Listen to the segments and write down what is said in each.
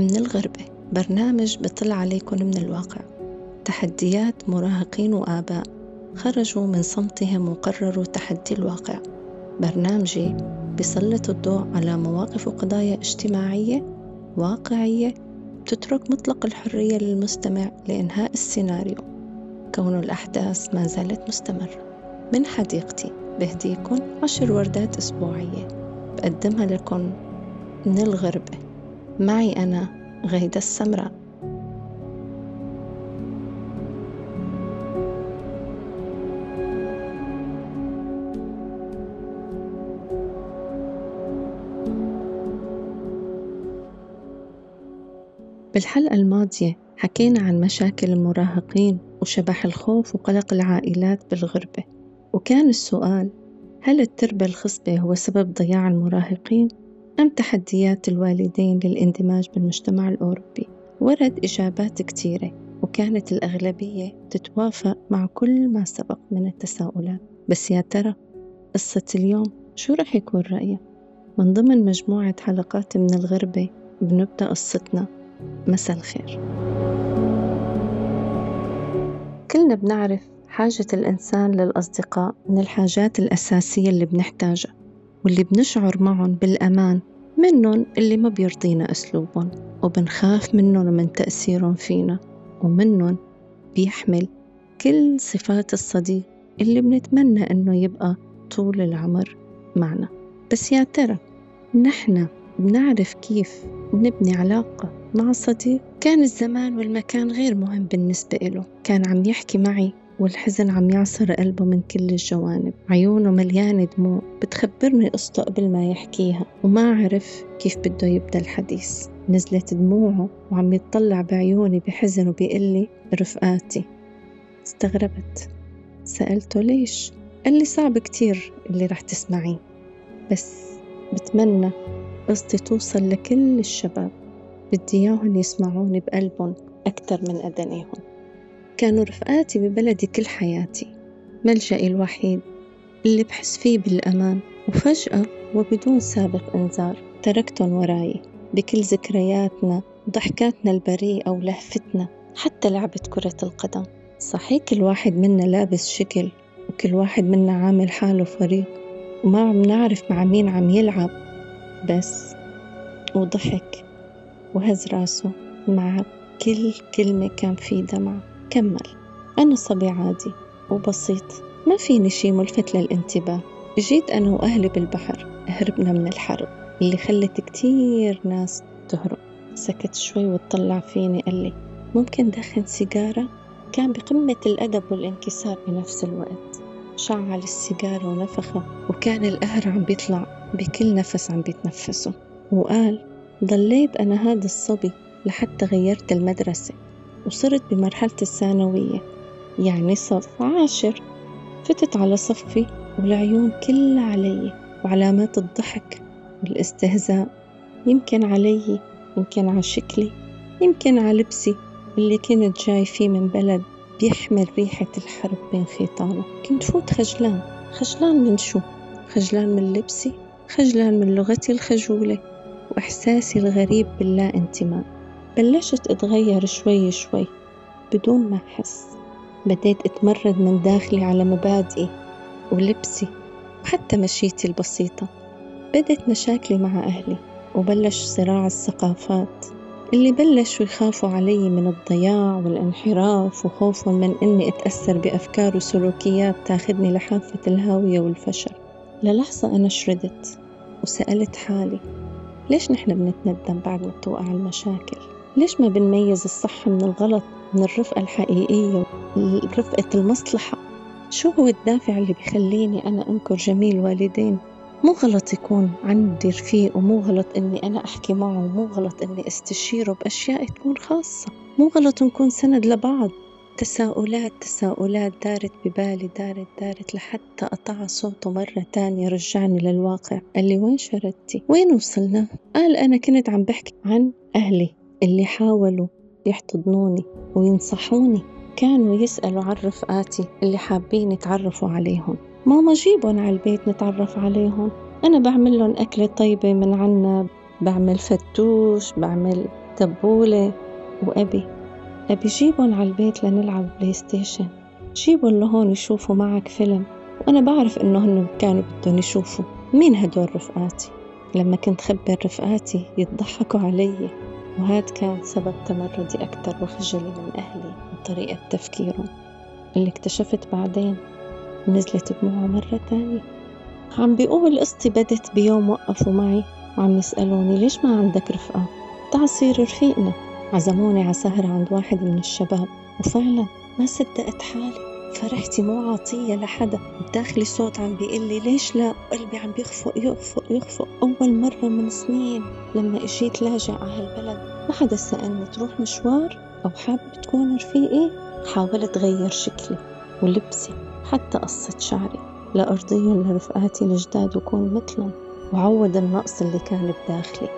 من الغربة. برنامج بطلع عليكم من الواقع. تحديات مراهقين وآباء خرجوا من صمتهم وقرروا تحدي الواقع. برنامجي بيسلط الضوء على مواقف وقضايا اجتماعية واقعية تترك مطلق الحرية للمستمع لإنهاء السيناريو. كون الأحداث ما زالت مستمرة. من حديقتي بهديكم عشر وردات أسبوعية. بقدمها لكم من الغربة. معي أنا غيدة السمراء بالحلقة الماضية حكينا عن مشاكل المراهقين وشبح الخوف وقلق العائلات بالغربة. وكان السؤال هل التربة الخصبة هو سبب ضياع المراهقين؟ أم تحديات الوالدين للاندماج بالمجتمع الأوروبي؟ ورد إجابات كتيرة وكانت الأغلبية تتوافق مع كل ما سبق من التساؤلات بس يا ترى قصة اليوم شو رح يكون رأيك؟ من ضمن مجموعة حلقات من الغربة بنبدأ قصتنا مساء الخير كلنا بنعرف حاجة الإنسان للأصدقاء من الحاجات الأساسية اللي بنحتاجها واللي بنشعر معهم بالأمان منهم اللي ما بيرضينا أسلوبهم وبنخاف منهم ومن تأثيرهم فينا ومنهم بيحمل كل صفات الصديق اللي بنتمنى إنه يبقى طول العمر معنا. بس يا ترى نحن بنعرف كيف نبني علاقة مع صديق؟ كان الزمان والمكان غير مهم بالنسبة له كان عم يحكي معي والحزن عم يعصر قلبه من كل الجوانب. عيونه مليانة دموع. بتخبرني قصته قبل ما يحكيها وما عرف كيف بده يبدأ الحديث. نزلت دموعه وعم يتطلع بعيوني بحزن وبيقلي رفقاتي. استغربت. سألته ليش؟ قال لي صعب كتير اللي رح تسمعيه. بس بتمنى قصتي توصل لكل الشباب. بدي إياهم يسمعوني بقلبهم أكتر من أذانيهم كانوا رفقاتي ببلدي كل حياتي. ملجأي الوحيد اللي بحس فيه بالأمان. وفجأة وبدون سابق إنذار تركتهم وراي بكل ذكرياتنا وضحكاتنا البريئة ولهفتنا حتى لعبة كرة القدم. صحيح كل واحد منا لابس شكل وكل واحد منا عامل حاله فريق وما عم نعرف مع مين عم يلعب. بس وضحك وهز راسه مع كل كلمة كان في دمع كمل. أنا صبي عادي وبسيط. ما فيني شي ملفت للانتباه. جيت أنا وأهلي بالبحر. هربنا من الحرب اللي خلت كتير ناس تهرب. سكت شوي وطلع فيني قال لي ممكن دخن سيجارة؟ كان بقمة الأدب والانكسار بنفس الوقت. شعل السيجارة ونفخه وكان القهر عم بيطلع بكل نفس عم بيتنفسه. وقال ضليت أنا هذا الصبي لحتى غيرت المدرسة. وصرت بمرحلة الثانوية يعني صف عاشر. فتت على صفي والعيون كلها علي وعلامات الضحك والاستهزاء. يمكن علي يمكن على شكلي يمكن على لبسي اللي كنت جاي فيه من بلد بيحمل ريحة الحرب بين خيطانه. كنت فوت خجلان. خجلان من شو؟ خجلان من لبسي خجلان من لغتي الخجولة وإحساسي الغريب باللا انتماء. بلشت أتغير شوي شوي بدون ما أحس. بديت أتمرد من داخلي على مبادئي ولبسي وحتى مشيتي البسيطة. بدت مشاكلي مع أهلي وبلش صراع الثقافات اللي بلشوا يخافوا علي من الضياع والانحراف وخوفهم من إني أتأثر بأفكار وسلوكيات تاخدني لحافة الهاوية والفشل. للحظة أنا شردت وسألت حالي ليش نحن بنتندم بعد ما توقع المشاكل؟ ليش ما بنميز الصح من الغلط من الرفقة الحقيقية رفقة المصلحة؟ شو هو الدافع اللي بيخليني أنا أنكر جميل والدين؟ مو غلط يكون عندي رفيق ومو غلط إني أنا أحكي معه ومو غلط إني أستشيره بأشياء تكون خاصة مو غلط نكون سند لبعض تساؤلات تساؤلات دارت ببالي دارت دارت لحتى قطع صوته مرة تانية رجعني للواقع قال لي وين شردتي؟ وين وصلنا؟ قال أنا كنت عم بحكي عن أهلي اللي حاولوا يحتضنوني وينصحوني كانوا يسألوا عن رفقاتي اللي حابين يتعرفوا عليهم. ماما جيبهم على البيت نتعرف عليهم. أنا بعمل لهم أكلة طيبة من عنا بعمل فتوش بعمل تبولة. وأبي أبي جيبن على البيت لنلعب بلاي ستيشن. جيبن لهون يشوفوا معك فيلم. وأنا بعرف إنه هن كانوا بدهم يشوفوا مين هدول رفقاتي. لما كنت خبر رفقاتي يضحكوا علي. وهذا كان سبب تمردي أكتر وخجلي من أهلي وطريقة تفكيرهم اللي اكتشفت بعدين نزلت دموعه مرة تانية. عم بيقول قصتي بدت بيوم وقفوا معي وعم يسألوني ليش ما عندك رفقة؟ تعال صير رفيقنا. عزموني على سهرة عند واحد من الشباب وفعلا ما صدقت حالي. فرحتي مو عاطية لحدا. بداخلي صوت عم بيقول لي ليش لا؟ قلبي عم بيخفق يخفق يخفق. أول مرة من سنين لما إجيت لاجع على هالبلد ما حدا سألني تروح مشوار أو حابب تكون رفيقي حاولت غير شكلي ولبسي حتى قصة شعري لأرضيهم لرفقاتي الجداد وكون مثلهم وعوض النقص اللي كان بداخلي.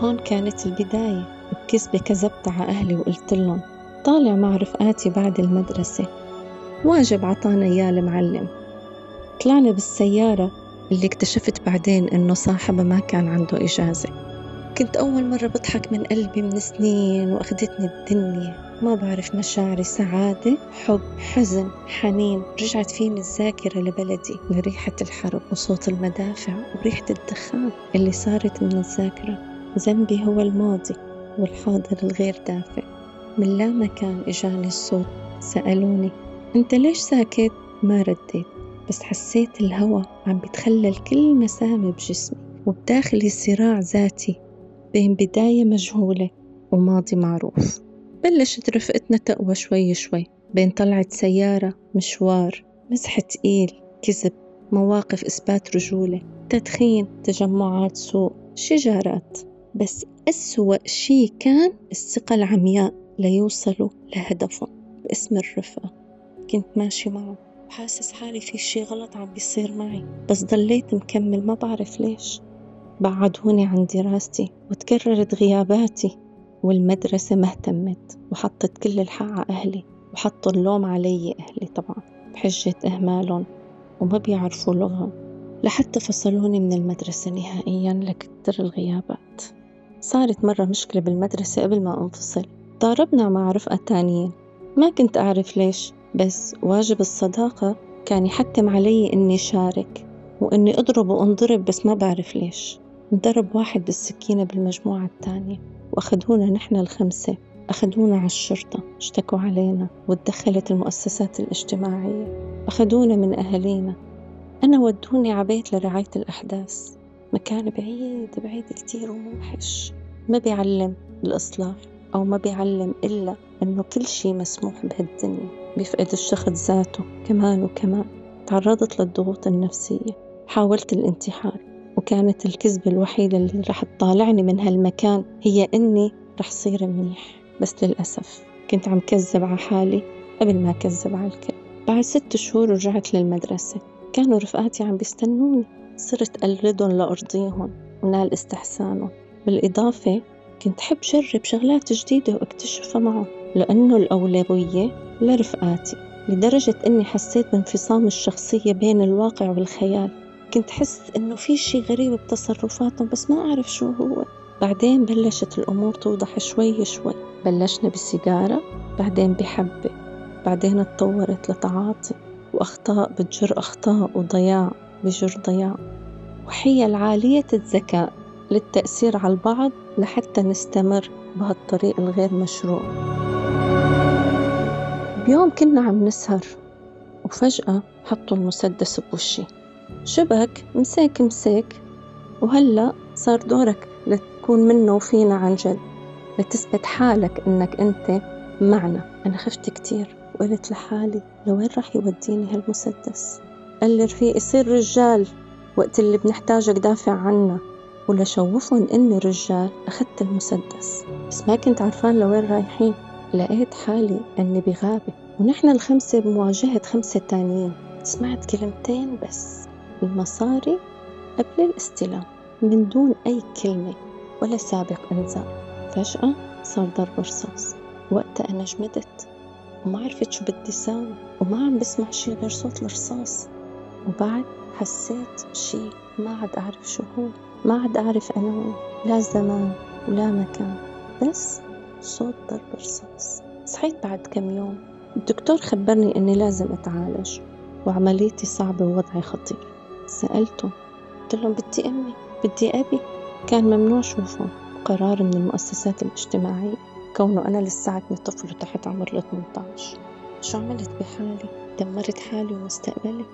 هون كانت البداية بكذبة كذبت على أهلي وقلت لهم طالع مع رفقاتي بعد المدرسة. واجب عطانا إياه المعلم. طلعنا بالسيارة اللي اكتشفت بعدين إنه صاحبها ما كان عنده إجازة. كنت أول مرة بضحك من قلبي من سنين وأخدتني الدنيا. ما بعرف مشاعري سعادة حب حزن حنين. رجعت فيني الذاكرة لبلدي لريحة الحرب وصوت المدافع وريحة الدخان اللي صارت من الذاكرة. ذنبي هو الماضي والحاضر الغير دافئ من لا مكان إجاني الصوت. سألوني أنت ليش ساكت؟ ما رديت بس حسيت الهوا عم بيتخلل كل مسامة بجسمي وبداخلي صراع ذاتي. بين بداية مجهولة وماضي معروف. بلشت رفقتنا تقوى شوي شوي بين طلعت سيارة مشوار مزح تقيل كذب مواقف إثبات رجولة تدخين تجمعات سوق شجارات. بس أسوأ شي كان الثقة العمياء ليوصلوا لهدفهم باسم الرفقة. كنت ماشي معه وحاسس حالي في شي غلط عم بيصير معي بس ضليت مكمل ما بعرف ليش. بعدوني عن دراستي وتكررت غياباتي والمدرسة ما اهتمت وحطت كل الحق على أهلي وحطوا اللوم علي أهلي طبعا بحجة إهمالهم وما بيعرفوا لغة لحتى فصلوني من المدرسة نهائيا لكتر الغيابات. صارت مرة مشكلة بالمدرسة قبل ما أنفصل. ضاربنا مع رفقة تانيين ما كنت أعرف ليش بس واجب الصداقة كان يحتم علي إني شارك وإني أضرب وأنضرب بس ما بعرف ليش. انضرب واحد بالسكينة بالمجموعة التانية وأخدونا نحن الخمسة. أخدونا على الشرطة. اشتكوا علينا. وتدخلت المؤسسات الاجتماعية. أخدونا من أهالينا. أنا ودوني عبيت لرعاية الأحداث. مكان بعيد بعيد كتير وموحش. ما بيعلم الإصلاح أو ما بيعلم إلا إنه كل شي مسموح بهالدنيا. بيفقد الشخص ذاته كمان وكمان. تعرضت للضغوط النفسية. حاولت الانتحار. وكانت الكذبة الوحيدة اللي رح تطالعني من هالمكان هي إني رح صير منيح. بس للأسف كنت عم كذب على حالي قبل ما كذب على الكل. بعد ست شهور رجعت للمدرسة كانوا رفقاتي عم بيستنوني. صرت أقلدهم لأرضيهم ونال استحسانهم. بالإضافة كنت حب جرب شغلات جديدة واكتشفها معهم لأنه الأولوية لرفقاتي لدرجة أني حسيت بانفصام الشخصية بين الواقع والخيال. كنت حس إنه في شي غريب بتصرفاتهم بس ما أعرف شو هو. بعدين بلشت الأمور توضح شوي شوي. بلشنا بسيجارة بعدين بحبة بعدين اتطورت لتعاطي وأخطاء بتجر أخطاء وضياع بجر ضياع. وحيل عالية الذكاء للتأثير على البعض لحتى نستمر بهالطريق الغير مشروع. بيوم كنا عم نسهر وفجأة حطوا المسدس بوشي. شبك مساك مساك. وهلأ صار دورك لتكون منه وفينا عن جد. لتثبت حالك إنك أنت معنا. أنا خفت كتير. وقلت لحالي لوين راح يوديني هالمسدس؟ قال لي رفيقي صير رجال. وقت اللي بنحتاجك دافع عنا. ولشوفهم إني رجال أخدت المسدس. بس ما كنت عرفان لوين رايحين. لقيت حالي أني بغابة. ونحن الخمسة بمواجهة خمسة تانيين. سمعت كلمتين بس. المصاري قبل الاستلام من دون أي كلمة ولا سابق إنذار. فجأة صار ضرب رصاص. وقتها أنا جمدت وما عرفت شو بدي ساوي وما عم بسمع شي غير صوت الرصاص. وبعد حسيت بشي ما عاد أعرف شو هو ما عاد أعرف أنا لا زمان ولا مكان. بس صوت ضرب رصاص. صحيت بعد كم يوم. الدكتور خبرني إني لازم أتعالج وعمليتي صعبة ووضعي خطير. سألته قلت لهم بدي أمي بدي أبي كان ممنوع شوفهم قرار من المؤسسات الاجتماعية كونه أنا لساتني طفل تحت عمر ال 18 شو عملت بحالي؟ دمرت حالي ومستقبلي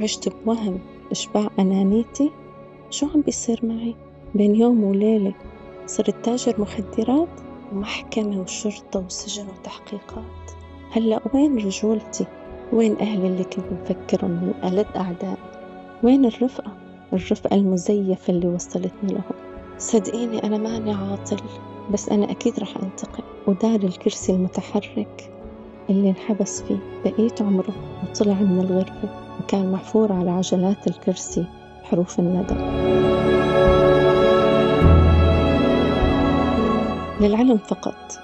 عشت بوهم إشباع أنانيتي شو عم بيصير معي؟ بين يوم وليلة صرت تاجر مخدرات ومحكمة وشرطة وسجن وتحقيقات هلأ وين رجولتي؟ وين أهلي اللي كنت مفكرهم من ألد أعدائي؟ وين الرفقة؟ الرفقة المزيفة اللي وصلتني لهم. صدقيني أنا ماني عاطل بس أنا أكيد رح أنتقم. ودار الكرسي المتحرك اللي انحبس فيه. بقية عمره وطلع من الغرفة وكان محفور على عجلات الكرسي حروف الندى. للعلم فقط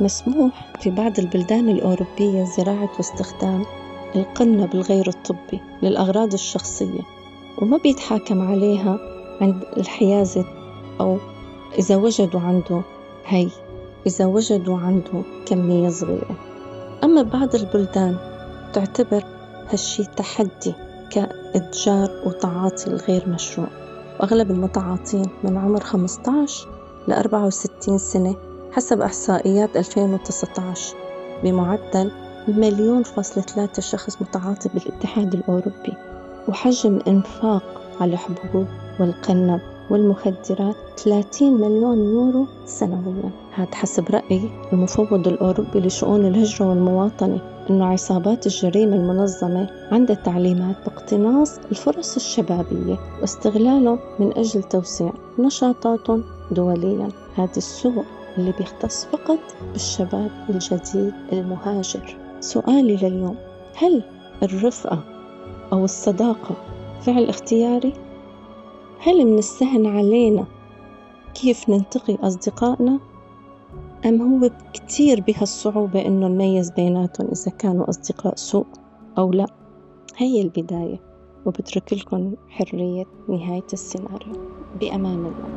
مسموح في بعض البلدان الأوروبية زراعة واستخدام القنب الغير الطبي للأغراض الشخصية. وما بيتحاكم عليها عند الحيازة أو إذا وجدوا عنده هي إذا وجدوا عنده كمية صغيرة. أما بعض البلدان تعتبر هالشي تحدي كإتجار وتعاطي الغير مشروع. وأغلب المتعاطين من عمر 15 ل 64 سنة حسب إحصائيات 2019 بمعدل مليون فاصلة ثلاثة شخص متعاطي بالاتحاد الأوروبي. وحجم إنفاق على الحبوب والقنب والمخدرات 30 مليون يورو سنويا. هذا حسب رأي المفوض الأوروبي لشؤون الهجرة والمواطنة أن عصابات الجريمة المنظمة عندها تعليمات باقتناص الفرص الشبابية واستغلالهم من أجل توسيع نشاطاتهم دوليا. هذا السوق اللي بيختص فقط بالشباب الجديد المهاجر. سؤالي لليوم هل الرفقة أو الصداقة فعل اختياري هل من السهل علينا كيف ننتقي أصدقائنا؟ أم هو كتير بهالصعوبة إنه نميز بيناتهم إذا كانوا أصدقاء سوء أو لا؟ هي البداية وبترك لكم حرية نهاية السيناريو بأمان الله